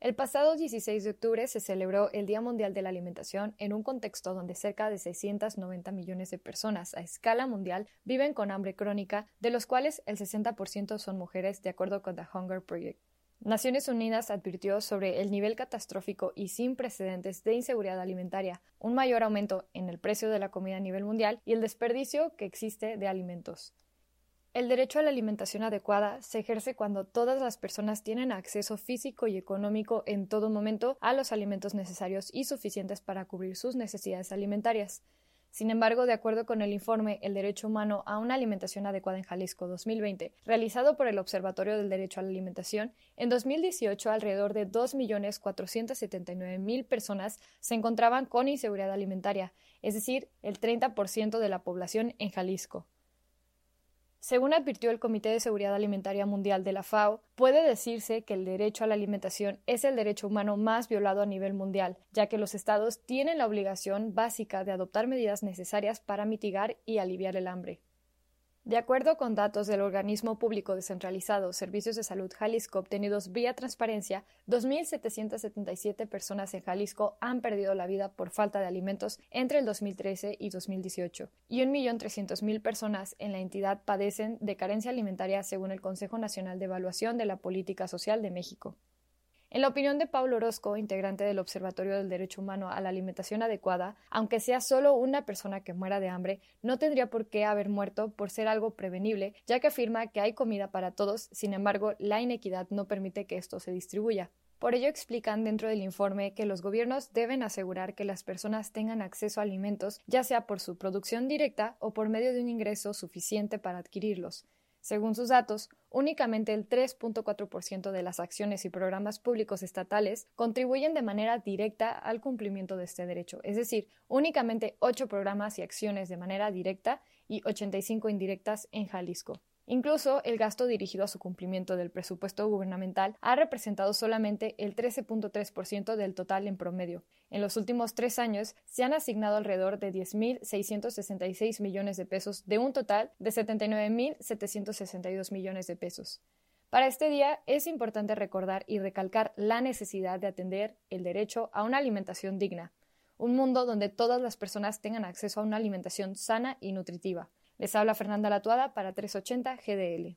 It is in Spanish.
El pasado 16 de octubre se celebró el Día Mundial de la Alimentación en un contexto donde cerca de 690 millones de personas a escala mundial viven con hambre crónica, de los cuales el 60% son mujeres, de acuerdo con The Hunger Project. Naciones Unidas advirtió sobre el nivel catastrófico y sin precedentes de inseguridad alimentaria, un mayor aumento en el precio de la comida a nivel mundial y el desperdicio que existe de alimentos. El derecho a la alimentación adecuada se ejerce cuando todas las personas tienen acceso físico y económico en todo momento a los alimentos necesarios y suficientes para cubrir sus necesidades alimentarias. Sin embargo, de acuerdo con el informe El derecho humano a una alimentación adecuada en Jalisco 2020, realizado por el Observatorio del Derecho a la Alimentación, en 2018 alrededor de 2.479.000 personas se encontraban con inseguridad alimentaria, es decir, el 30% de la población en Jalisco. Según advirtió el Comité de Seguridad Alimentaria Mundial de la FAO, puede decirse que el derecho a la alimentación es el derecho humano más violado a nivel mundial, ya que los estados tienen la obligación básica de adoptar medidas necesarias para mitigar y aliviar el hambre. De acuerdo con datos del organismo público descentralizado Servicios de Salud Jalisco obtenidos vía transparencia, 2.777 personas en Jalisco han perdido la vida por falta de alimentos entre el 2013 y 2018, y 1.300.000 personas en la entidad padecen de carencia alimentaria según el Consejo Nacional de Evaluación de la Política Social de México. En la opinión de Paulo Orozco, integrante del Observatorio del Derecho Humano a la Alimentación Adecuada, aunque sea solo una persona que muera de hambre, no tendría por qué haber muerto por ser algo prevenible, ya que afirma que hay comida para todos, sin embargo, la inequidad no permite que esto se distribuya. Por ello explican dentro del informe que los gobiernos deben asegurar que las personas tengan acceso a alimentos, ya sea por su producción directa o por medio de un ingreso suficiente para adquirirlos. Según sus datos, únicamente el 3.4% de las acciones y programas públicos estatales contribuyen de manera directa al cumplimiento de este derecho, es decir, únicamente 8 programas y acciones de manera directa y 85 indirectas en Jalisco. Incluso el gasto dirigido a su cumplimiento del presupuesto gubernamental ha representado solamente el 13.3% del total en promedio. En los últimos tres años se han asignado alrededor de 10.666 millones de pesos de un total de 79.762 millones de pesos. Para este día es importante recordar y recalcar la necesidad de atender el derecho a una alimentación digna, un mundo donde todas las personas tengan acceso a una alimentación sana y nutritiva. Les habla Fernanda Latuada para 380 GDL.